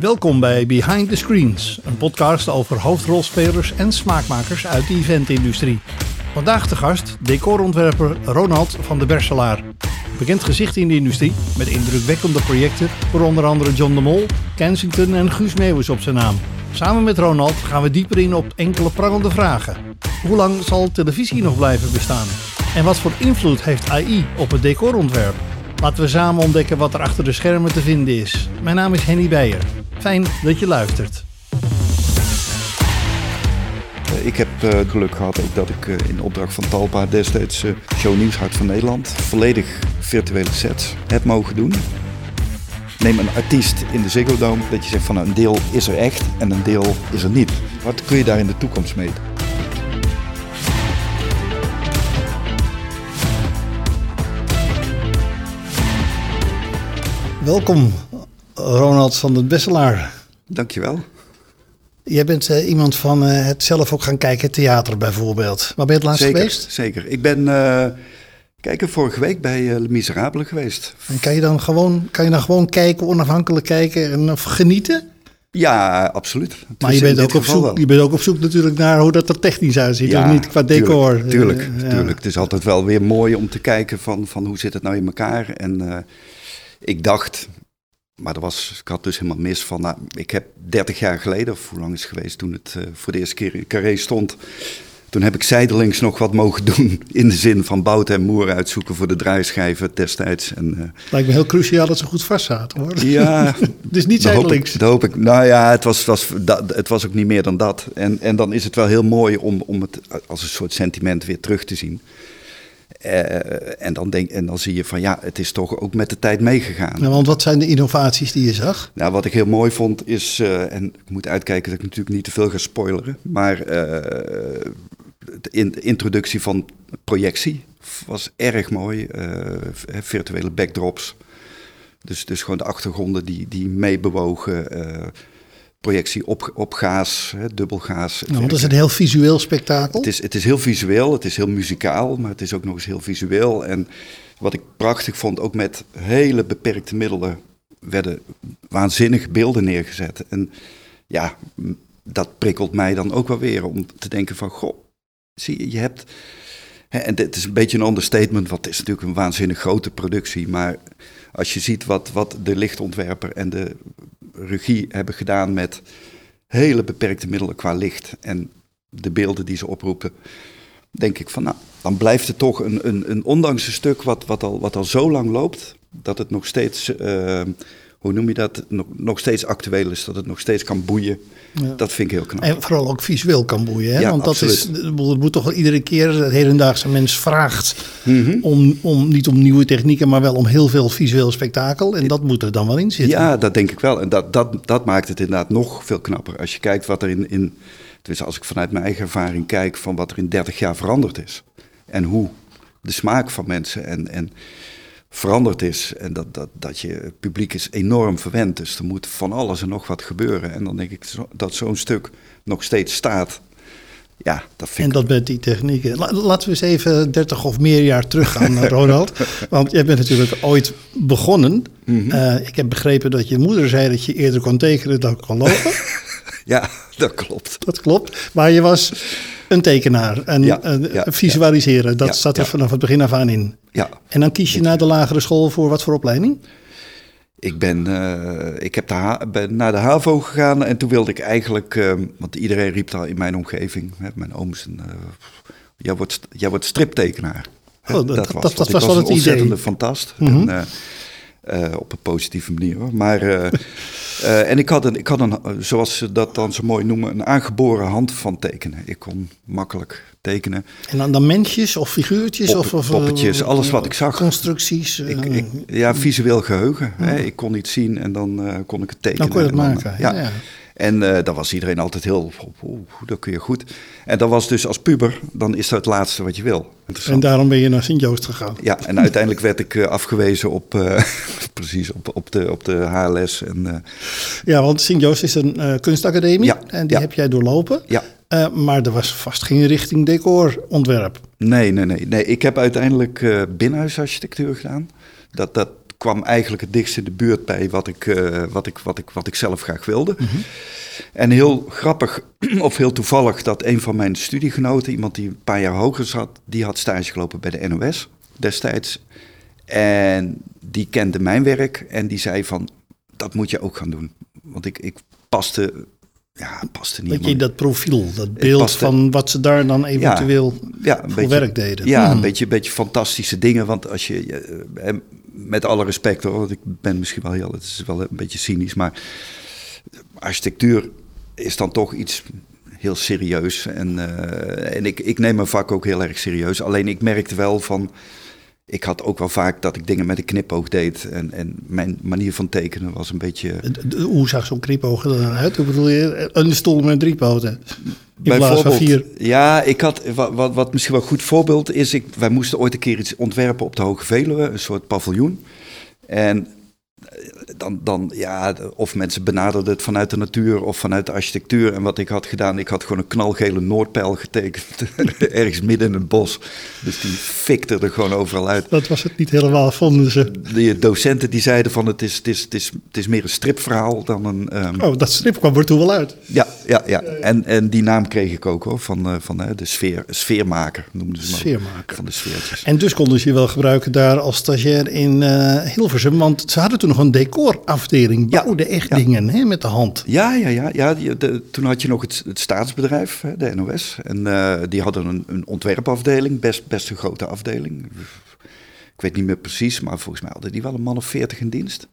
Welkom bij Behind the Screens, een podcast over hoofdrolspelers en smaakmakers uit de eventindustrie. Vandaag de gast decorontwerper Ronald van de Berselaar. Bekend gezicht in de industrie met indrukwekkende projecten voor onder andere John de Mol, Kensington en Guus Meeuwis op zijn naam. Samen met Ronald gaan we dieper in op enkele prangende vragen. Hoe lang zal televisie nog blijven bestaan? En wat voor invloed heeft AI op het decorontwerp? Laten we samen ontdekken wat er achter de schermen te vinden is. Mijn naam is Henny Beijer. Fijn dat je luistert. Eh, Ik heb het geluk gehad ook dat ik uh, in opdracht van Talpa destijds Show Nieuws Hart van Nederland volledig virtuele sets heb mogen doen. Neem een artiest in de Ziggo Dome dat je zegt van een deel is er echt en een deel is er niet. Wat kun je daar in de toekomst mee? Welkom Ronald van den Besselaar. Dankjewel. Jij bent uh, iemand van uh, het zelf ook gaan kijken, theater bijvoorbeeld. Waar ben je het laatst zeker, geweest? Zeker. Ik ben uh, kijken vorige week bij uh, Le Miserable geweest. En kan je dan gewoon, kan je dan gewoon kijken, onafhankelijk kijken en of genieten? Ja, absoluut. Maar je bent, ook op zoek, je bent ook op zoek natuurlijk naar hoe dat er technisch uitziet, ja, of niet qua decor. Tuurlijk, tuurlijk, ja. tuurlijk. Het is altijd wel weer mooi om te kijken van, van hoe zit het nou in elkaar. En ik dacht, maar dat was, ik had dus helemaal mis van, nou, ik heb 30 jaar geleden, of hoe lang is het geweest, toen het uh, voor de eerste keer in Carré stond. Toen heb ik zijdelings nog wat mogen doen in de zin van bouten en moer uitzoeken voor de draaischijven destijds. En, uh, Lijkt me heel cruciaal dat ze goed vast zaten hoor. Ja. dus niet zijdelings. Dat hoop ik. Nou ja, het was, was, dat, het was ook niet meer dan dat. En, en dan is het wel heel mooi om, om het als een soort sentiment weer terug te zien. Uh, en, dan denk, en dan zie je van ja, het is toch ook met de tijd meegegaan. Ja, want wat zijn de innovaties die je zag? Nou, wat ik heel mooi vond is, uh, en ik moet uitkijken dat ik natuurlijk niet te veel ga spoileren, maar uh, de, in, de, introductie van projectie was erg mooi. virtuele backdrops. Dus, dus gewoon de achtergronden die, die meebewogen projectie op, op gaas, hè, dubbel gaas. Nou, want het is een heel visueel spektakel. Het is, het is heel visueel, het is heel muzikaal, maar het is ook nog eens heel visueel. En wat ik prachtig vond, ook met hele beperkte middelen werden waanzinnige beelden neergezet. En ja, dat prikkelt mij dan ook wel weer om te denken van, goh, zie je, je hebt... Hè, en dit is een beetje een understatement, want het is natuurlijk een waanzinnig grote productie, maar als je ziet wat, wat de lichtontwerper en de regie hebben gedaan met hele beperkte middelen qua licht en de beelden die ze oproepen, denk ik van nou, dan blijft het toch een, een, een ondanks een stuk wat, wat, al, wat al zo lang loopt, dat het nog steeds, uh, hoe noem je dat, nog, nog steeds actueel is, dat het nog steeds kan boeien. Ja. Dat vind ik heel knap. En vooral ook visueel kan boeien. Hè? Ja, Want dat absoluut. is, het moet toch wel iedere keer, de hedendaagse mens vraagt mm -hmm. om, om niet om nieuwe technieken, maar wel om heel veel visueel spektakel. En dat moet er dan wel in zitten. Ja, dat denk ik wel. En dat, dat, dat maakt het inderdaad nog veel knapper. Als je kijkt wat er in, in dus als ik vanuit mijn eigen ervaring kijk van wat er in 30 jaar veranderd is. En hoe de smaak van mensen en, en veranderd is. En dat, dat, dat je het publiek is enorm verwend. Dus er moet van alles en nog wat gebeuren. En dan denk ik dat zo'n stuk nog steeds staat. Ja, dat vind en dat met die technieken. Laten we eens even 30 of meer jaar teruggaan, Ronald. Want jij bent natuurlijk ooit begonnen. Mm -hmm. uh, ik heb begrepen dat je moeder zei dat je eerder kon tekenen dan kon lopen. ja, dat klopt. Dat klopt. Maar je was een tekenaar en Ja, ja, visualiseren. Dat staat er vanaf het begin af aan in. Ja, En dan kies je naar de lagere school voor wat voor opleiding? ik ben, eh, ik heb de ha- ben naar de HAVO gegaan en toen wilde ik eigenlijk, eh, want iedereen riep daar in mijn omgeving, hè, mijn ooms, en, eh, jij, wordt, jij wordt striptekenaar. Oh, dat- dat- was, dat was wel het idee. ontzettende fantast. En, eh, eh, op een positieve manier hoor. Maar, eh, en ik had, een, ik had een, eh, zoals ze dat dan zo mooi noemen, een aangeboren hand van tekenen. Ik kon makkelijk tekenen. En dan, dan mensjes of figuurtjes? Of, of, poppetjes, eh, alles wat ik zag. Constructies. Ik, ik, ja, visueel geheugen. Hè. Ik kon iets zien en dan kon ik het tekenen. dan kon je het dan, maken. Ja. ja. En dan was iedereen altijd heel, oeh, dat kun je goed. En dat was dus als puber, dan is dat het laatste wat je wil. En daarom ben je naar Sint-Joost gegaan. Ja, en uiteindelijk werd ik eh, afgewezen op, eh, precies, op, op, de, op de HLS. En, Ja, want Sint-Joost is een kunstacademie. Ja, En die ja. heb jij doorlopen. ja, maar er was vast geen richting decorontwerp. nee, nee, nee, nee. Ik heb uiteindelijk eh binnenhuisarchitectuur gedaan. Dat, dat kwam eigenlijk het dichtst in de buurt bij wat ik, eh, wat ik, wat ik, wat ik zelf graag wilde. Mhm. En heel grappig, of heel toevallig, dat een van mijn studiegenoten, iemand die een paar jaar hoger zat, die had stage gelopen bij de NOS destijds. En die kende mijn werk en die zei van, dat moet je ook gaan doen. Want ik, ik paste, ja, paste niet. Dat je helemaal- dat profiel, dat beeld paste- van wat ze daar dan eventueel ja, een voor werk deden. Ja, Mhm. een beetje, beetje fantastische dingen. Want als je, eh, eh, met alle respect hoor, want ik ben misschien wel heel, het is wel een beetje cynisch, maar architectuur is dan toch iets heel serieus. En, eh, en ik, ik neem mijn vak ook heel erg serieus. Alleen ik merkte wel van, ik had ook wel vaak dat ik dingen met een knipoog deed. En, en mijn manier van tekenen was een beetje... Hoe zag zo'n knipoog er dan uit? Hoe bedoel je? Een stoel met drie poten. In plaats van vier. Ja, ik had, wat, wat, wat misschien wel een goed voorbeeld is, ik, wij moesten ooit een keer iets ontwerpen op de Hoge Veluwe, een soort paviljoen. En dan, dan, ja, of mensen benaderden het vanuit de natuur of vanuit de architectuur. En wat ik had gedaan, ik had gewoon een knalgele Noordpijl getekend, ergens midden in het bos. Dus die fikte er gewoon overal uit. Dat was het niet helemaal, vonden ze. De docenten die zeiden van het is, het is, het is, het is meer een stripverhaal dan een... ehm, Oh, dat strip kwam er toen wel uit. ja, ja, ja. En, en die naam kreeg ik ook hoor, van, eh, van de sfeer, sfeermaker noemden ze ook. Sfeermaker. Van de sfeertjes. En dus konden ze je wel gebruiken daar als stagiair in eh, Hilversum. Want ze hadden toen nog een decorafdeling. Ja, Bouwden echt ja. dingen hè, met de hand. Ja, ja, ja. ja die- de- toen had je nog het, het staatsbedrijf, hè, de NOS. En eh, die hadden een, een ontwerpafdeling, best, best een grote afdeling. Ik weet niet meer precies, maar volgens mij hadden die wel een man of veertig in dienst.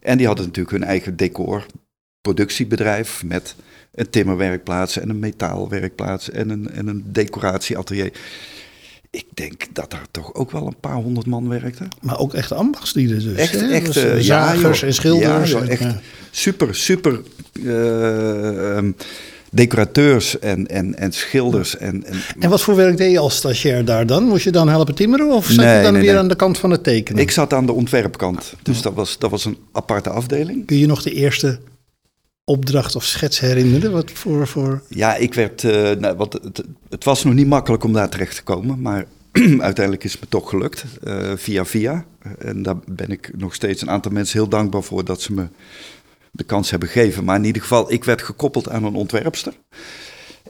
En die hadden natuurlijk hun eigen decorproductiebedrijf met een timmerwerkplaats en een metaalwerkplaats en een, en een decoratieatelier. Ik denk dat daar toch ook wel een paar honderd man werkten. Maar ook echt ambachtslieden dus. Echt, hè? echt. Dus, eh, ja, en schilders. Ja, joh, en, echt super, super eh, ehm, decorateurs en, en, en schilders. En, en, En wat voor werk deed je als stagiair daar dan? Moest je dan helpen timmeren of zat Nee, je dan nee, weer nee. aan de kant van het tekenen? ik zat aan de ontwerpkant, dus dat was, dat was een aparte afdeling. Kun je nog de eerste opdracht of schets herinneren? Wat voor, voor... Ja, ik werd, eh, nou, wat, het, het was nog niet makkelijk om daar terecht te komen, maar uiteindelijk is het me toch gelukt, eh, via via. En daar ben ik nog steeds een aantal mensen heel dankbaar voor dat ze me de kans hebben gegeven. Maar in ieder geval, ik werd gekoppeld aan een ontwerpster.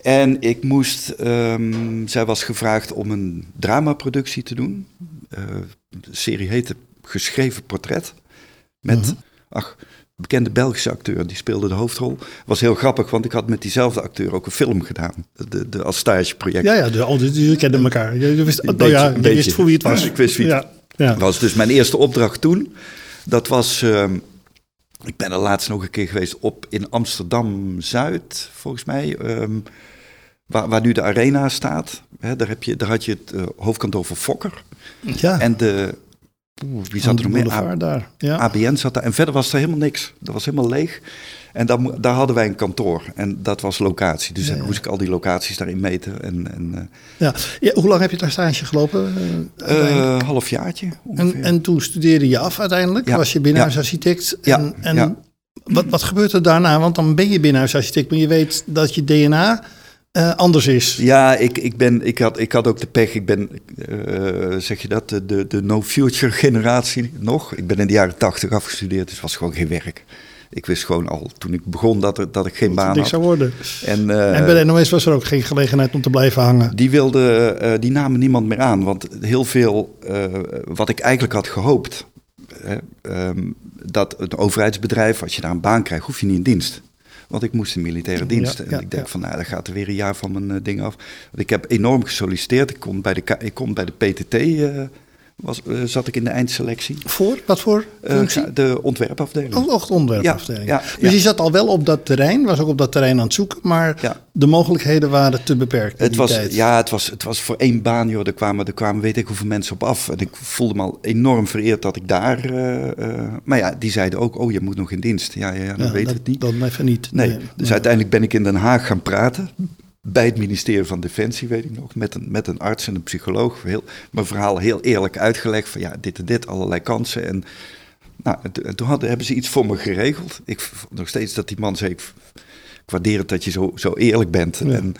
En ik moest, ehm, zij was gevraagd om een dramaproductie te doen. Eh, de serie heette Geschreven Portret. Met, Mhm. ach, bekende Belgische acteur, die speelde de hoofdrol. Was heel grappig, want ik had met diezelfde acteur ook een film gedaan. De, de, als stageproject. Ja, ja, de, oh, dus je kende elkaar. Je, wist, oh, ja, je beetje. wist voor wie het was. Ik wist wie het- ja, was dus mijn eerste opdracht toen. Dat was, ehm, ik ben er laatst nog een keer geweest op in Amsterdam-Zuid, volgens mij. ehm, waar, waar nu de arena staat. Daar, heb je, daar had je het eh, hoofdkantoor van Fokker. ja. En de, oeh, wie zat er boulevard daar. Ja. ABN zat daar. En verder was er helemaal niks. Dat was helemaal leeg. En daar, daar hadden wij een kantoor. En dat was locatie. Dus Ja, dan moest ik al die locaties daarin meten. En, en eh, Ja. Hoe lang heb je daar stage gelopen? eh, uiteindelijk? eh, halfjaartje ongeveer. en, en toen studeerde je af uiteindelijk? Was je binnenhuisarchitect? En, en. Wat, wat gebeurt er daarna? Want dan ben je binnenhuisarchitect, maar je weet dat je DNA eh, anders is. Ja, ik, ik, ben, ik, had, ik had ook de pech. Ik ben, eh, zeg je dat, de, de, de no-future generatie nog. Ik ben in de jaren tachtig afgestudeerd, dus was gewoon geen werk. Ik wist gewoon al toen ik begon dat, er, dat ik geen Dat baan had. zou worden. En, eh, en bij de NOS was er ook geen gelegenheid om te blijven hangen. die, wilde, die namen niemand meer aan. Want heel veel wat ik eigenlijk had gehoopt. hè, ehm, dat het overheidsbedrijf, als je daar een baan krijgt, hoef je niet in dienst. Want ik moest in militaire dienst. Ja, en ik denk van, nou, dan gaat er weer een jaar van mijn eh, ding af. Want ik heb enorm gesolliciteerd. Ik kon bij de, ik kon bij de PTT, was, eh, zat ik in de eindselectie. Voor? Wat voor Eh, de ontwerpafdeling. Oh, ook de ontwerpafdeling. Ja, ja, dus ja. je zat al wel op dat terrein, was ook op dat terrein aan het zoeken, maar de mogelijkheden waren te beperkt in Het die was, tijd. ja, het was, het was voor één baan, joh. Er kwamen, er kwamen weet ik hoeveel mensen op af. En ik voelde me al enorm vereerd dat ik daar... eh, maar ja, die zeiden ook, oh, je moet nog in dienst. Ja, ja, ja dan weet dat, het niet. Dan even niet. Nee, dus uiteindelijk ben ik in Den Haag gaan praten. Bij het ministerie van Defensie, weet ik nog. Met een, met een arts en een psycholoog. Heel, mijn verhaal heel eerlijk uitgelegd. Van ja, dit en dit, allerlei kansen. En, nou, en, to- en toen hadden, hebben ze iets voor me geregeld. Ik nog steeds dat die man zei... Ik, v- ik waardeer het dat je zo, zo eerlijk bent. Ja. En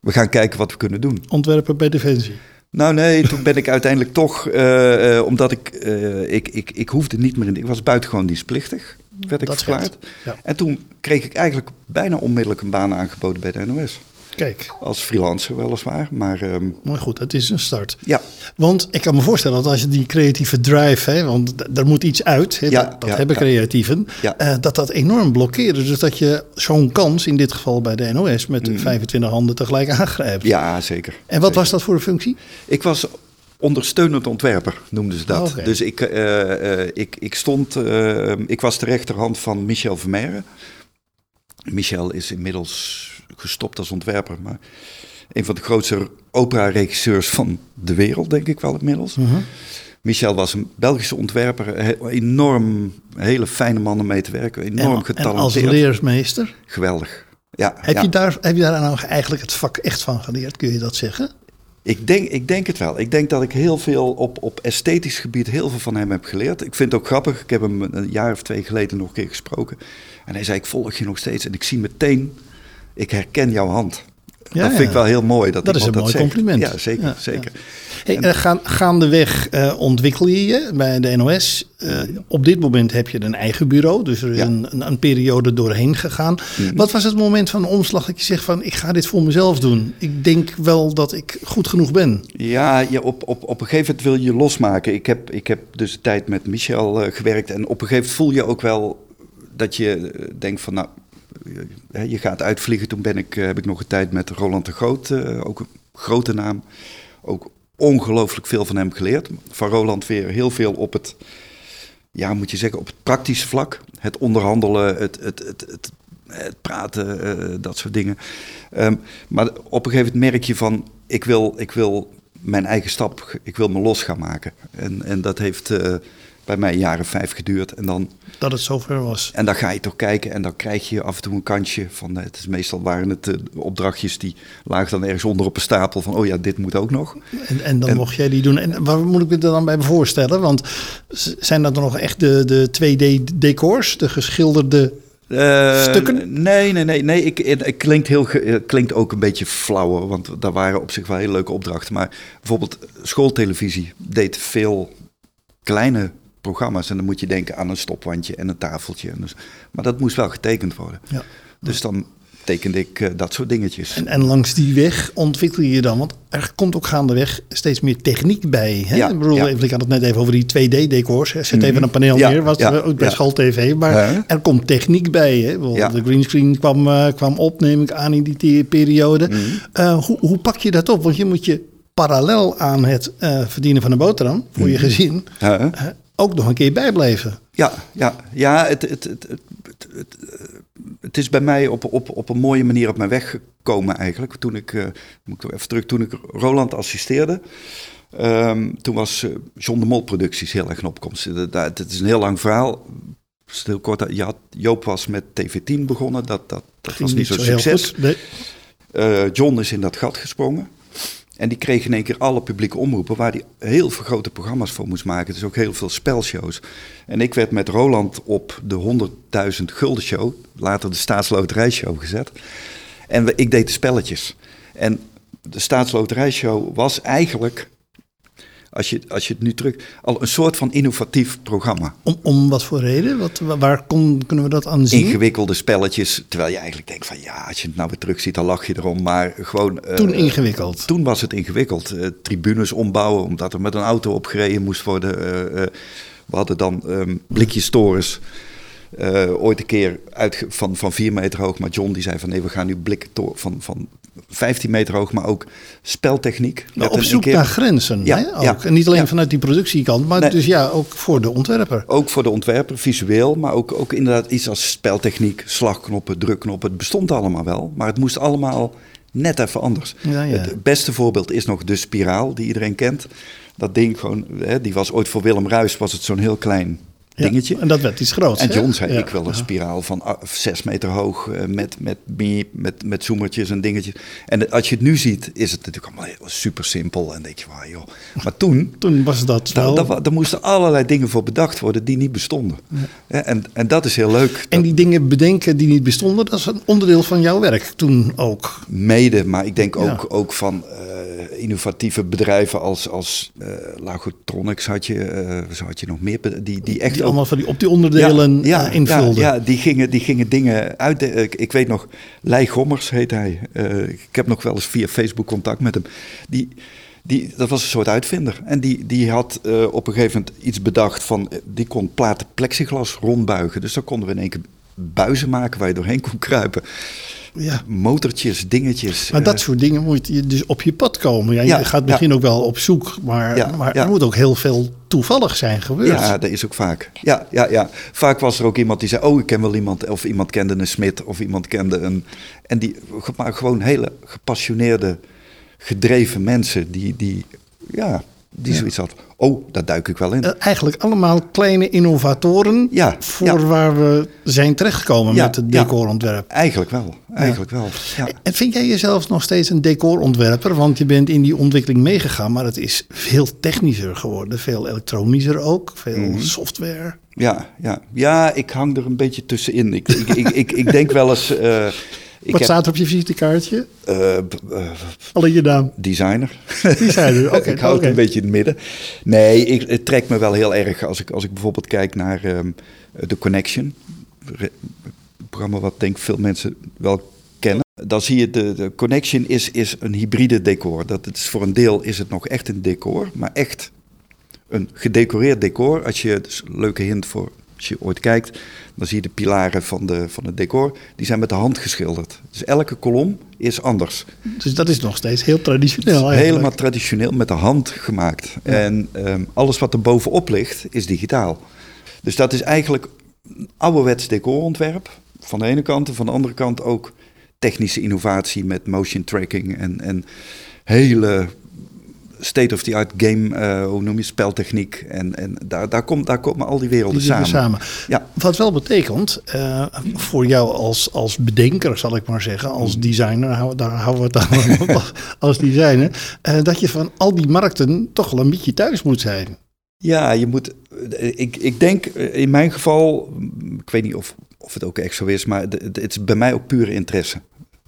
we gaan kijken wat we kunnen doen. Ontwerpen bij Defensie. Nou nee, toen ben ik uiteindelijk toch, uh, omdat ik, uh, ik, ik, ik hoefde niet meer in, ik was buitengewoon dienstplichtig, werd ik verklaard. Ja. En toen kreeg ik eigenlijk bijna onmiddellijk een baan aangeboden bij de NOS. Kijk. Als freelancer weliswaar, maar... Um, maar goed, het is een start. Ja. Want ik kan me voorstellen dat als je die creatieve drive, hè, want er moet iets uit, hè, ja, dat, dat hebben creatieven, uh, dat dat enorm blokkeert. Dus dat je zo'n kans, in dit geval bij de NOS, met mm. 25 handen tegelijk aangrijpt. Ja, zeker. En wat was dat voor een functie? Ik was ondersteunend ontwerper, noemden ze dat. Dus ik, uh, uh, ik, ik stond, ik was de rechterhand van Michel Vermeeren. Michel is inmiddels gestopt als ontwerper, maar een van de grootste opera-regisseurs van de wereld, denk ik wel inmiddels. Mhm. Michel was een Belgische ontwerper, enorm, hele fijne man om mee te werken, enorm en, getalenteerd. En als leersmeester? Geweldig. Ja, heb, Je daar, heb je daar nou eigenlijk het vak echt van geleerd, kun je dat zeggen? Ik denk, ik denk het wel. Ik denk dat ik heel veel op, op esthetisch gebied heel veel van hem heb geleerd. Ik vind het ook grappig. Ik heb hem een jaar of twee geleden nog een keer gesproken. En hij zei, ik volg je nog steeds. En ik zie meteen ik herken jouw hand. Ja, dat vind ik wel heel mooi. Dat, dat is een mooi compliment. Ja, zeker. zeker. Hey, en, gaan, gaandeweg uh, ontwikkel je je bij de NOS. Uh, eh, op dit moment heb je een eigen bureau, dus er is een, een, een, periode doorheen gegaan. Mhm. Wat was het moment van de omslag dat je zegt van ik ga dit voor mezelf doen? Ik denk wel dat ik goed genoeg ben. Ja, je, op, op, op een gegeven moment wil je losmaken. Ik heb, ik heb dus de tijd met Michel uh, gewerkt en op een gegeven moment voel je ook wel dat je denkt van nou je gaat uitvliegen. Toen ben ik, eh, heb ik nog een tijd met Roland de Groot, eh, ook een grote naam. Ook ongelooflijk veel van hem geleerd. Van Roland weer heel veel op het, ja, moet je zeggen, op het praktische vlak. Het onderhandelen, het, het, het, het, praten, uh, dat soort dingen. Um, maar op een gegeven moment merk je van, ik wil, ik wil mijn eigen stap, ik wil me los gaan maken. En, en dat heeft... bij mij jaren vijf geduurd. En dan, dat het zover was. En dan ga je toch kijken en dan krijg je af en toe een kansje van, eh, het is meestal waren het eh, opdrachtjes die lagen dan ergens onder op een stapel van, oh ja, dit moet ook nog. En, en dan mocht jij die doen. En waar moet ik me dan bij voorstellen? Want zijn dat nog echt de, de 2D-decors, de geschilderde uh, stukken? Nee, nee, nee. nee. Ik, het, klinkt, heel, klinkt ook een beetje flauw, want daar waren op zich wel hele leuke opdrachten. Maar bijvoorbeeld schooltelevisie deed veel kleine programma's. En dan moet je denken aan een stopwandje en een tafeltje. En dus, maar dat moest wel getekend worden. Ja. Dus dan tekende ik uh, dat soort dingetjes. En, en, langs die weg ontwikkel je dan, want er komt ook gaandeweg steeds meer techniek bij. Hè? Ja, ik bedoel, ja. ik had het net even over die 2D-decors. Zet even mhm. een paneel neer, wat ja, ook bij School TV. Maar er komt techniek bij. Hè? De greenscreen kwam, uh, kwam op, neem ik aan, in die periode. Mm uh, hoe, hoe pak je dat op? Want je moet je parallel aan het verdienen van een boterham voor je mhm. gezin ook nog een keer bijbleven. Ja, ja, ja het, het, het, het, het is bij mij op, op, op een mooie manier op mijn weg gekomen eigenlijk. Toen ik, uh, moet ik even terug, toen ik Roland assisteerde, um, toen was uh, John de Mol Producties heel erg in opkomst. Het is een heel lang verhaal. Heel kort, ja, Joop was met TV10 begonnen, dat, dat, dat was niet zo'n zo succes. Nee. Uh, John is in dat gat gesprongen. En die kreeg in één keer alle publieke omroepen waar hij heel veel grote programma's voor moest maken. Dus ook heel veel spelshows. En ik werd met Roland op de 100.000 gulden show, later de staatsloterijshow gezet. En ik deed de spelletjes. En de staatsloterijshow was eigenlijk als je, als je het nu terug. al een soort van innovatief programma. Om, om wat voor reden? Wat, waar kon, kunnen we dat aan zien? Ingewikkelde spelletjes. Terwijl je eigenlijk denkt van ja, als je het nou weer terug ziet, dan lach je erom. Maar gewoon. Eh, toen ingewikkeld. Toen was het ingewikkeld. Uh, tribunes ombouwen, omdat er met een auto opgereden moest worden. Uh, we hadden dan um, blikjes torens. ooit een keer uit, van, van 4 meter hoog. Maar John die zei van nee, we gaan nu blikken van, van 15 meter hoog, maar ook speltechniek. op zoek keer... naar grenzen. Ja, hè, ook. Ja, en niet alleen vanuit die productiekant, maar dus ja, ook voor de ontwerper. Ook voor de ontwerper, visueel, maar ook, ook inderdaad iets als speltechniek, slagknoppen, drukknoppen. Het bestond allemaal wel, maar het moest allemaal net even anders. Het beste voorbeeld is nog de spiraal, die iedereen kent. Dat ding gewoon, hè, die was ooit voor Willem Ruis, was het zo'n heel klein dingetje. en dat werd iets groots. En hè? John zei, Ja. ik wil een spiraal van ah, zes meter hoog eh, met, met, met, met, met zoemertjes en dingetjes. En als je het nu ziet, is het natuurlijk allemaal super simpel. En denk je, van, joh. Maar toen, Toen was dat daar, wel... daar, moesten allerlei dingen voor bedacht worden die niet bestonden. Ja, en, en dat is heel leuk. En die dingen bedenken die niet bestonden, dat is een onderdeel van jouw werk toen ook. Mede, maar ik denk ook, Ja. ook van eh, innovatieve bedrijven als, als eh Lagotronics had je, eh, zo had je nog meer, die, die echt allemaal van die op die onderdelen ja, eh, invulden. Ja, ja, die, gingen, die gingen dingen uit. De, ik, ik weet nog, Lei Gommers heet hij. Eh, ik heb nog wel eens via Facebook contact met hem. Die, die, dat was een soort uitvinder. En die, die had eh, op een gegeven moment iets bedacht van... eh, die kon platen plexiglas rondbuigen. Dus dan konden we in één keer buizen maken waar je doorheen kon kruipen. Ja. Motortjes, dingetjes. Maar dat eh, soort dingen moet je dus op je pad komen. Ja, je Ja, gaat ja. misschien ook wel op zoek, maar, maar er moet ook heel veel toevallig zijn gebeurd. Ja, dat is ook vaak. Ja, ja, ja. Vaak was er ook iemand die zei: Oh, ik ken wel iemand. Of iemand kende een smid. Of iemand kende een. En die. Maar gewoon hele gepassioneerde, gedreven mensen. Die. die ja, die zoiets had. Oh, daar duik ik wel in. Eh, Eigenlijk allemaal kleine innovatoren Ja, voor ja. waar we zijn terechtgekomen met het decorontwerp. Eigenlijk wel. Eigenlijk wel. Ja. En vind jij jezelf nog steeds een decorontwerper? Want je bent in die ontwikkeling meegegaan, maar het is veel technischer geworden. Veel elektronischer ook, veel Mhm. software. Ja, ja. ja, ik hang er een beetje tussenin. Ik, ik, ik, ik, ik denk wel eens. eh, ik Wat heb, staat er op je visitekaartje? eh, Alleen je naam. designer. Die zijn er. Oké, ik hou het een beetje in het midden. Nee, ik, het trekt me wel heel erg als ik, als ik bijvoorbeeld kijk naar ehm The Connection. Een programma wat denk ik veel mensen wel kennen. Dan zie je, de, de Connection is, is een hybride decor. Dat het is, voor een deel is het nog echt een decor, maar echt een gedecoreerd decor. Als je, dus een leuke hint voor als je ooit kijkt, dan zie je de pilaren van, de, van het decor. Die zijn met de hand geschilderd. Dus elke kolom is anders. Dus dat is nog steeds heel traditioneel eigenlijk. Helemaal traditioneel met de hand gemaakt. En ehm, alles wat er bovenop ligt is digitaal. Dus dat is eigenlijk ouderwets decorontwerp. Van de ene kant en van de andere kant ook technische innovatie met motion tracking en, en hele state-of-the-art game, eh, hoe noem je, speltechniek. En, en daar, daar, komt, daar komen al die werelden Die samen. samen. Ja. Wat wel betekent, eh, voor jou als, als bedenker, zal ik maar zeggen, Mm. als designer, hou- daar houden we het aan als designer, eh, dat je van al die markten toch wel een beetje thuis moet zijn. Ja, je moet. Ik, ik denk in mijn geval, mm, ik weet niet of, of het ook echt zo is, maar het is bij mij ook pure interesse.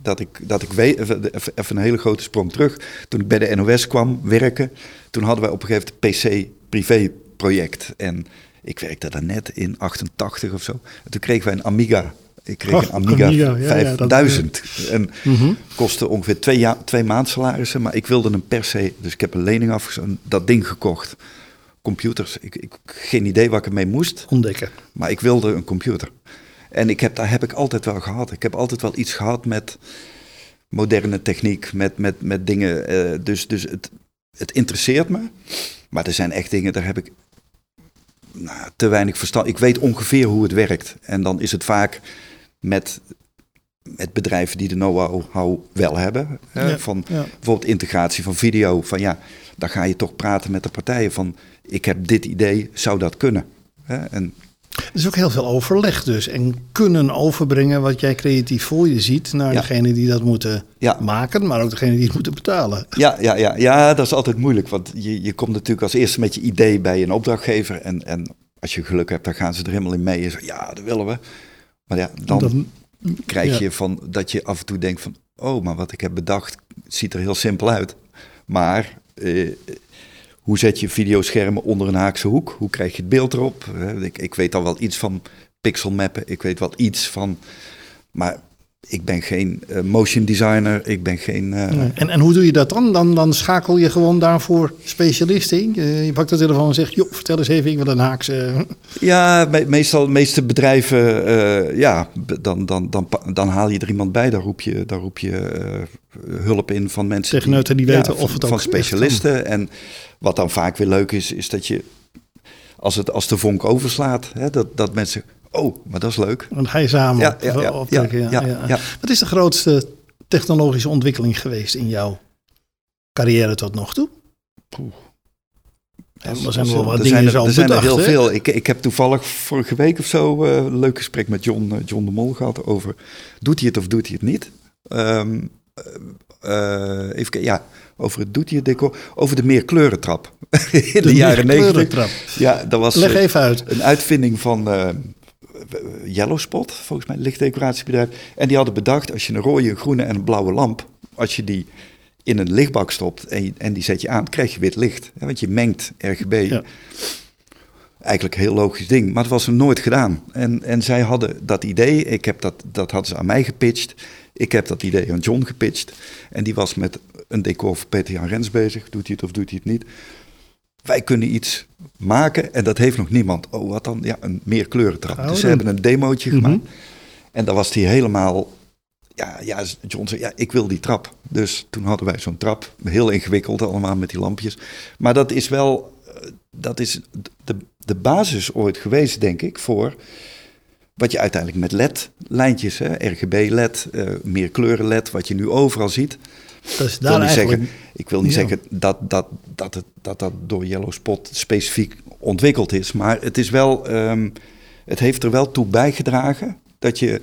Dat ik, dat ik weet, even, even een hele grote sprong terug. Toen ik bij de NOS kwam werken, toen hadden wij op een gegeven moment een PC-privé-project. En ik werkte daar net in 88 of zo. En toen kregen wij een Amiga. Ik kreeg Oh, een Amiga, Amiga, ja, ja, dat- 5000. En Mhm. kostte ongeveer twee, ja, twee maandsalarissen. Maar ik wilde hem per se. Dus ik heb een lening afgesloten, dat ding gekocht. Computers. Ik, ik geen idee waar ik ermee moest. Ontdekken. Maar ik wilde een computer. En ik heb, daar heb ik altijd wel gehad. Ik heb altijd wel iets gehad met moderne techniek, met, met, met dingen. eh, dus dus het, het interesseert me. Maar er zijn echt dingen, daar heb ik nou, te weinig verstand. Ik weet ongeveer hoe het werkt. En dan is het vaak met, met bedrijven die de know-how wel hebben. hè, Ja, van ja. bijvoorbeeld integratie van video. Van ja, dan ga je toch praten met de partijen van... ik heb dit idee, zou dat kunnen? Hè, En Er is ook heel veel overleg dus. En kunnen overbrengen wat jij creatief voor je ziet naar Ja. degene die dat moeten Ja. maken, maar ook degene die het moeten betalen. Ja, ja, ja, ja, dat is altijd moeilijk. Want je, je komt natuurlijk als eerste met je idee bij een opdrachtgever. En, en als je geluk hebt, dan gaan ze er helemaal in mee. En zeggen, ja, dat willen we. Maar ja, dan Dan- krijg ja. je van dat je af en toe denkt van... oh, maar wat ik heb bedacht ziet er heel simpel uit. Maar eh, hoe zet je videoschermen onder een haakse hoek? Hoe krijg je het beeld erop? Ik, ik weet al wel iets van pixelmappen. Ik weet wel iets van... Maar ik ben geen eh, motion designer. Ik ben geen... eh, Nee. En, en hoe doe je dat dan? dan? Dan schakel je gewoon daarvoor specialisten in. Je, je pakt de telefoon en zegt, joh, vertel eens even, ik wil een haakse... Ja, me- meestal, meeste bedrijven, eh, ja, dan, dan, dan, dan haal je er iemand bij. Dan roep je, dan roep je eh, hulp in van mensen Techneuten die weten of van, het ook van specialisten. En wat dan vaak weer leuk is, is dat je, als, het, als de vonk overslaat, hè, dat, dat mensen, oh, maar dat is leuk. Dan ga je samen Ja, ja, ja, optrekken. Ja, ja. Wat is de grootste technologische ontwikkeling geweest in jouw carrière tot nog toe? En er zijn wel wat er dingen zijn er, zo er zijn er heel veel. Ik, ik heb toevallig vorige week of zo eh, een leuk gesprek met John, eh, John de Mol gehad over... doet hij het of doet hij het niet? Ehm, eh, even ja, over het doet hij het decor. Over de meerkleurentrap in de, jaren negentig. Ja, dat was Leg even uit. een uitvinding van Yellow Spot, volgens mij, lichtdecoratiebedrijf. En die hadden bedacht, als je een rode, een groene en een blauwe lamp... als je die in een lichtbak stopt en, en die zet je aan, krijg je wit licht. Hè, Want je mengt RGB. Ja. Eigenlijk een heel logisch ding, maar het was er nooit gedaan. En, en zij hadden dat idee, ik heb dat, dat hadden ze aan mij gepitcht. Ik heb dat idee aan John gepitcht. En die was met een decor voor Peter Jan Rens bezig. Doet hij het of doet hij het niet? Wij kunnen iets maken en dat heeft nog niemand. Oh, wat dan? Ja, een meerkleurentrap. We Dus ze hebben een demootje Mhm. gemaakt. En dan was hij helemaal... Ja, ja, John zei, ja, ik wil die trap. Dus toen hadden wij zo'n trap. Heel ingewikkeld allemaal met die lampjes. Maar dat is wel... eh, Dat is de, de basis ooit geweest, denk ik, voor... Wat je uiteindelijk met LED-lijntjes, RGB-LED, eh meer kleuren-LED, wat je nu overal ziet. Ik wil daar eigenlijk... zeggen, ik wil niet Ja. zeggen dat, dat, dat, het, dat dat door Yellow Spot specifiek ontwikkeld is. Maar het, is wel, ehm, het heeft er wel toe bijgedragen dat, je,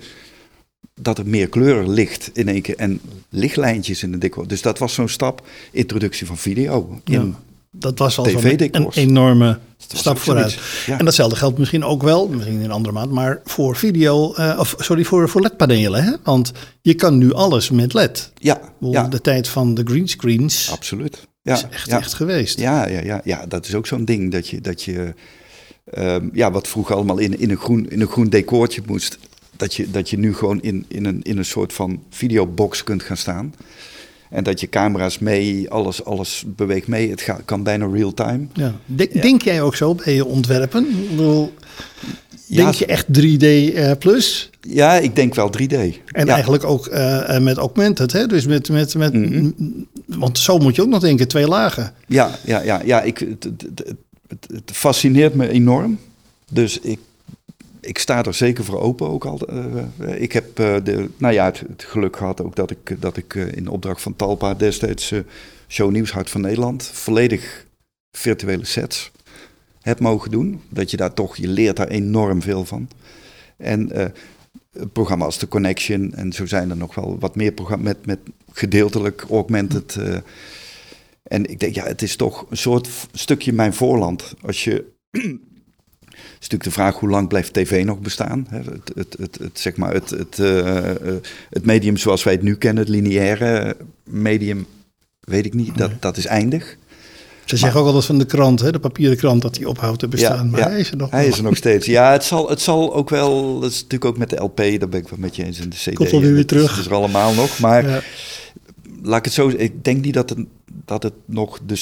dat er meer kleuren licht in één keer. En lichtlijntjes in de decor. Dus dat was zo'n stap, introductie van video. In, Ja. Dat was al een enorme stap vooruit. ja. En datzelfde geldt misschien ook wel, misschien in een andere maat, maar voor video, eh, of sorry, voor, voor LED-panelen. Hè? Want je kan nu alles met LED. Ja, De tijd van de greenscreens absoluut. Ja, is echt, ja. echt geweest. Ja, ja, ja, ja, dat is ook zo'n ding dat je, dat je ehm, ja, wat vroeger allemaal in, in, een groen, in een groen decoortje moest, dat je, dat je nu gewoon in, in, een, in een soort van videobox kunt gaan staan. En dat je camera's mee, alles, alles beweegt mee. Het gaat, kan bijna real-time. Ja. Denk, Ja. denk jij ook zo bij je ontwerpen? Ik bedoel, Ja, denk je echt 3D eh, plus? Ja, ik denk wel 3D. En ja. eigenlijk ook eh, eh, met augmented, hè? Dus met, met, met Mhm. want zo moet je ook nog denken, twee lagen. Ja, ja, ja, ja ik, het, het, het- het fascineert me enorm. Dus ik, ik sta er zeker voor open ook al. eh, ik heb eh, de, nou ja, het, geluk gehad ook dat ik, dat ik eh, in opdracht van Talpa destijds Show Nieuws Hart van Nederland volledig virtuele sets heb mogen doen. Dat je daar toch, je leert daar enorm veel van. En eh programma als The Connection en zo zijn er nog wel wat meer programma's met, met gedeeltelijk augmented. en ik denk, ja, het is toch een soort stukje mijn voorland. Als je. Is natuurlijk de vraag hoe lang blijft tv nog bestaan? Het, het, het, het, zeg maar het, het, eh, eh, het medium zoals wij het nu kennen, het lineaire medium, weet ik niet, dat, dat is eindig. Ze zeggen ook altijd van de krant, hè, de papieren krant, dat die ophoudt te bestaan. maar hij is er nog. hij is er nog steeds. Ja, het zal, het zal ook wel, dat is natuurlijk ook met de LP, daar ben ik wel met je eens in de CD. Komt weer terug. Het is er allemaal nog, maar Ja. laat ik het zo ik denk niet dat het, dat het nog de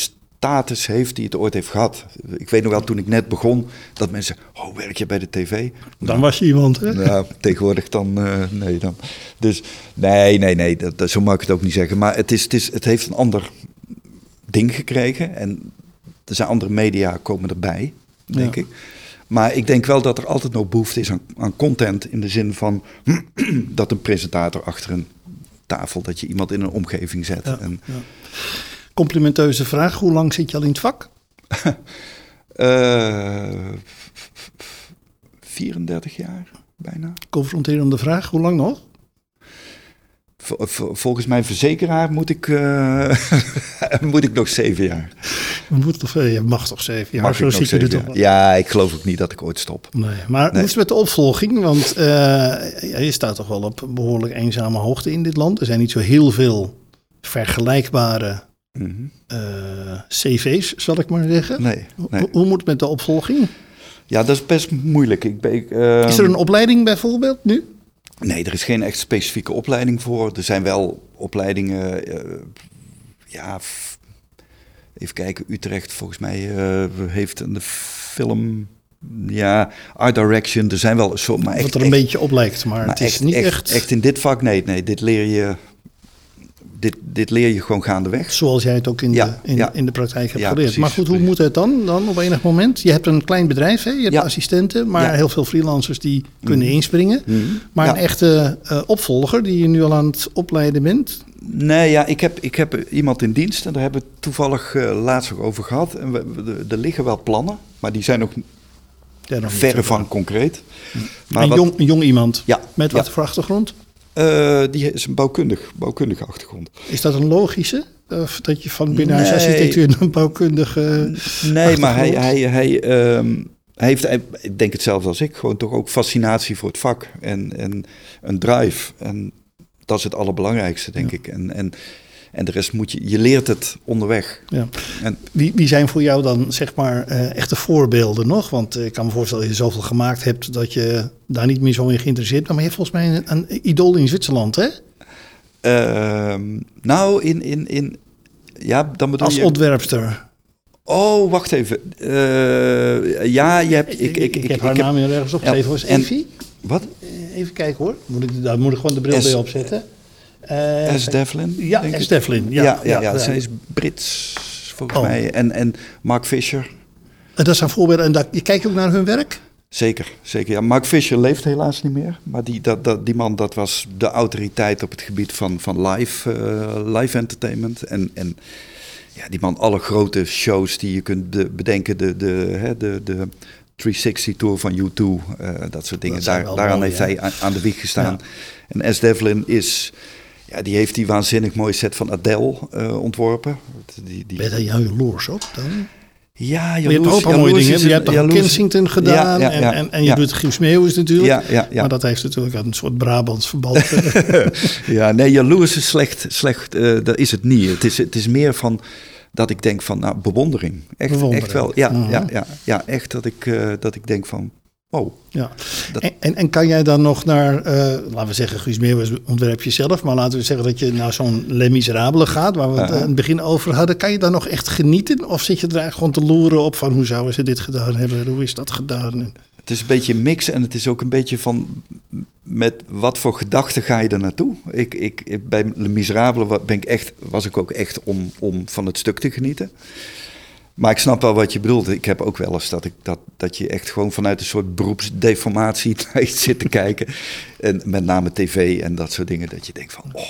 status heeft die het ooit heeft gehad. Ik weet nog wel, toen ik net begon, dat mensen oh, werk je bij de tv? Dan was je iemand, hè? Ja, tegenwoordig dan, eh, nee dan. Dus nee, nee, nee, dat, dat- zo mag ik het ook niet zeggen. Maar het, is, het, is, het heeft een ander ding gekregen en er zijn andere media komen erbij, denk Ja. ik. Maar ik denk wel dat er altijd nog behoefte is aan, aan content in de zin van dat een presentator achter een tafel, dat je iemand in een omgeving zet. Ja, En, ja. Complimenteuze vraag, hoe lang zit je al in het vak? eh, 34 jaar bijna. Confronterende vraag, hoe lang nog? Vol- vol- Volgens mijn verzekeraar moet ik, eh, moet ik nog zeven jaar. Je, moet toch, eh, je mag toch zeven jaar, Mag zo je toch. Ja, ik geloof ook niet dat ik ooit stop. Nee, maar hoe Nee. is het met de opvolging? Want ja, je staat toch wel op behoorlijk eenzame hoogte in dit land. Er zijn niet zo heel veel vergelijkbare Eh, cv's, zal ik maar zeggen. Nee, Hoe- moet het met de opvolging? Ja, dat is best moeilijk. Ik ben, ehm, Is er een opleiding bijvoorbeeld nu? Nee, er is geen echt specifieke opleiding voor. Er zijn wel opleidingen. eh, ja, even kijken. Utrecht volgens mij eh, heeft een film. Ja, art direction. Er zijn wel een soort. Maar echt, Wat er een echt- beetje op lijkt, maar, maar het is echt, niet echt, echt, echt in dit vak. Nee, nee. Dit leer je. Dit, dit leer je gewoon gaandeweg. zoals jij het ook in, Ja, de, in, ja. in de praktijk hebt Ja, geleerd. precies, maar goed, hoe precies. moet het dan, dan op enig moment? Je hebt een klein bedrijf, hè? je hebt Ja. assistenten, maar Ja. heel veel freelancers die kunnen inspringen. Mhm. Maar Ja. een echte eh, opvolger die je nu al aan het opleiden bent, Nee, ja, ik heb, ik heb iemand in dienst en daar hebben we toevallig uh, laatst ook over gehad. En we, er liggen wel plannen, maar die zijn nog, ja, verre van concreet. Maar een, wat, jong, een jong iemand ja, met wat voor achtergrond? Uh, die is een bouwkundig, bouwkundige achtergrond. Is dat een logische? Of dat je van binnenhuisarchitectuur nee, een bouwkundige. Nee, maar hij, hij, hij, um, hij heeft, ik denk hetzelfde als ik, gewoon toch ook fascinatie voor het vak en, en een drive. En dat is het allerbelangrijkste, denk ik. En, en, en de rest moet je, je leert het onderweg. Ja. En, wie, wie zijn voor jou dan, zeg maar, uh, echte voorbeelden nog? Want ik kan me voorstellen dat je zoveel gemaakt hebt dat je daar niet meer zo in geïnteresseerd bent. Maar je hebt volgens mij een, een idool in Zwitserland, hè? Uh, nou, in, in, in, ja, dan bedoel Als je... ontwerpster. Oh, wacht even. Uh, ja, je hebt... Ik, ik, ik, ik heb haar naam hier ergens opgeschreven. Ja, was Evie? Wat? Even kijken hoor. Moet ik, daar moet ik gewoon de bril S, bij opzetten. Uh, S. Devlin? Ja, S. Devlin. Ja, ja, ja, is Brits volgens oh. mij. En, en Mark Fisher. En dat zijn voorbeelden. En je kijkt ook naar hun werk? Zeker, zeker. Ja, Mark Fisher leeft helaas niet meer. Maar die, dat, dat, die man dat was de autoriteit op het gebied van, van live, uh, live entertainment. En, en ja, die man, alle grote shows die je kunt bedenken, de, de, hè, de, de 360 Tour van U2, uh, dat soort dingen. Daar, daaraan mooi, heeft hij aan, aan, de wieg gestaan. Ja. En S. Devlin is, ja, die heeft die waanzinnig mooie set van Adele uh, ontworpen. Die, die... Ben je daar jaloers op dan? Ja, je hebt ook al mooie dingen. Je hebt toch Kensington gedaan ja, ja, ja, en, en, en je doet Gims Meeuwis natuurlijk. Ja, ja, ja. Maar dat heeft natuurlijk een soort Brabants verband. ja, nee, jaloers is slecht. slecht uh, dat is het niet. Het is, het is meer van dat ik denk van, nou, bewondering. Echt, bewondering. echt wel. Ja, uh -huh. ja, ja, ja, echt dat ik, uh, dat ik denk van, Oh, ja. Dat... En, en, kan jij dan nog naar, uh, laten we zeggen, Guus Meeuwis ontwerp je zelf, maar laten we zeggen dat je naar zo'n Les Miserables gaat, waar we het uh -huh. het begin over hadden. Kan je dan nog echt genieten? Of zit je er eigenlijk gewoon te loeren op van hoe zouden ze dit gedaan hebben? Hoe is dat gedaan? Het is een beetje een mix en het is ook een beetje van met wat voor gedachten ga je er naartoe? Ik, ik, bij Les Miserables ben ik echt, was ik ook echt om, om van het stuk te genieten. Maar ik snap wel wat je bedoelt. Ik heb ook wel eens dat, ik, dat, dat je echt gewoon vanuit een soort beroepsdeformatie naar iets zit te kijken. En met name tv en dat soort dingen. Dat je denkt van, oh,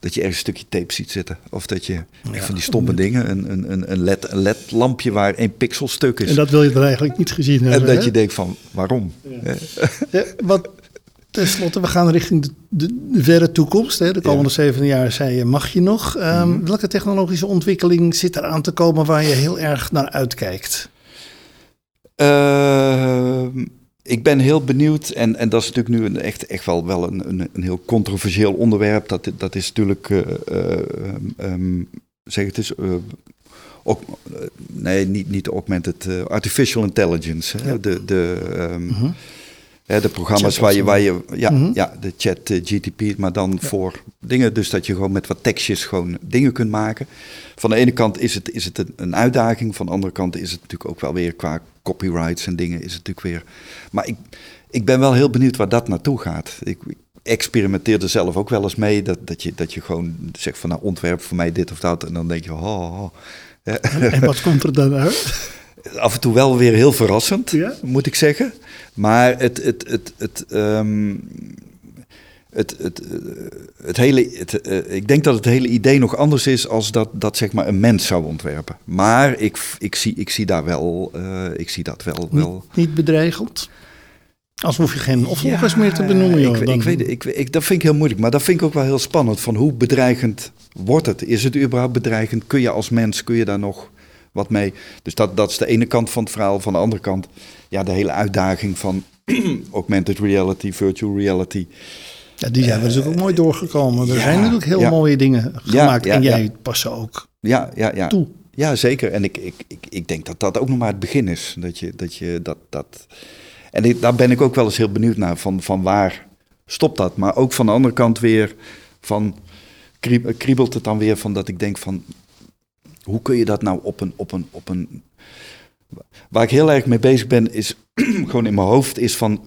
dat je ergens een stukje tape ziet zitten. Of dat je ja. van die stomme dingen, een, een, een, LED, een LED-lampje waar één pixel stuk is. En dat wil je er eigenlijk niet gezien hebben. En dat hè? je denkt van, waarom? Ja. Ja, wat, Ten slotte, we gaan richting de, de, de verre toekomst. Hè. De komende ja. zeven jaar zei je, mag je nog? Um, mm -hmm. Welke technologische ontwikkeling zit er aan te komen waar je heel erg naar uitkijkt? Uh, ik ben heel benieuwd, en, en dat is natuurlijk nu een, echt, echt wel, wel een, een, een heel controversieel onderwerp. Dat, dat is natuurlijk, uh, uh, um, zeg het eens, ook, nee, niet, niet augmented, artificial intelligence. Ja. De, de, um, mm -hmm. Hè, de programma's waar je, waar je ja, mm -hmm. ja, de chat uh, GTP, maar dan ja. voor dingen. Dus dat je gewoon met wat tekstjes gewoon dingen kunt maken. Van de ene kant is het, is het een, uitdaging, van de andere kant is het natuurlijk ook wel weer qua copyrights en dingen is het natuurlijk weer. Maar ik, ik ben wel heel benieuwd waar dat naartoe gaat. Ik, ik experimenteer er zelf ook wel eens mee, dat, dat, je, dat je gewoon zegt van nou ontwerp voor mij dit of dat. En dan denk je, oh, oh. En wat komt er dan uit? af en toe wel weer heel verrassend, ja? moet ik zeggen. Maar het, het, het, het, um, het, het, het hele, het, uh, ik denk dat het hele idee nog anders is als dat, dat zeg maar een mens zou ontwerpen. Maar ik, ik, zie, ik zie daar wel, uh, ik zie dat wel. Niet, wel. niet bedreigend? Alsof je geen opvolgers ja, meer te benoemen. Joh, ik, ik, weet, ik, ik, dat vind ik heel moeilijk, maar dat vind ik ook wel heel spannend. Van hoe bedreigend wordt het? Is het überhaupt bedreigend? Kun je als mens, kun je daar nog wat mee. Dus dat, dat is de ene kant van het verhaal. Van de andere kant, ja, de hele uitdaging van augmented reality, virtual reality. Ja, die zijn we natuurlijk ook mooi doorgekomen. Er ja, zijn natuurlijk heel ja, mooie dingen gemaakt. Ja, en jij past ze ook ja, ja, ja. toe. Ja, zeker. En ik, ik, ik, ik denk dat dat ook nog maar het begin is. Dat je dat. Je, dat, dat... En ik, daar ben ik ook wel eens heel benieuwd naar. Van, van waar stopt dat? Maar ook van de andere kant weer van kriebelt het dan weer van dat ik denk van hoe kun je dat nou op een, op een, op een. Waar ik heel erg mee bezig ben, is gewoon in mijn hoofd, is van.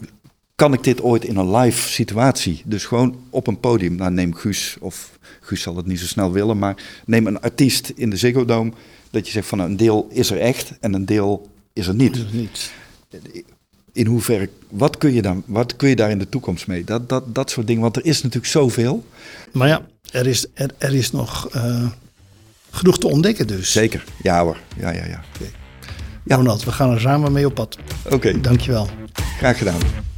Kan ik dit ooit in een live situatie? Dus gewoon op een podium. Nou, neem Guus, of Guus zal het niet zo snel willen, maar neem een artiest in de Ziggo Dome. Dat je zegt van nou, een deel is er echt en een deel is er niet. In hoeverre, wat kun je, dan, wat kun je daar in de toekomst mee? Dat, dat, dat soort dingen, want er is natuurlijk zoveel. Maar ja, er is, er, er is nog uh, genoeg te ontdekken dus. Zeker, ja hoor. Ja, ja, ja. Okay. Ja. Ronald, we gaan er samen mee op pad. Oké. Okay. Dankjewel. Graag gedaan.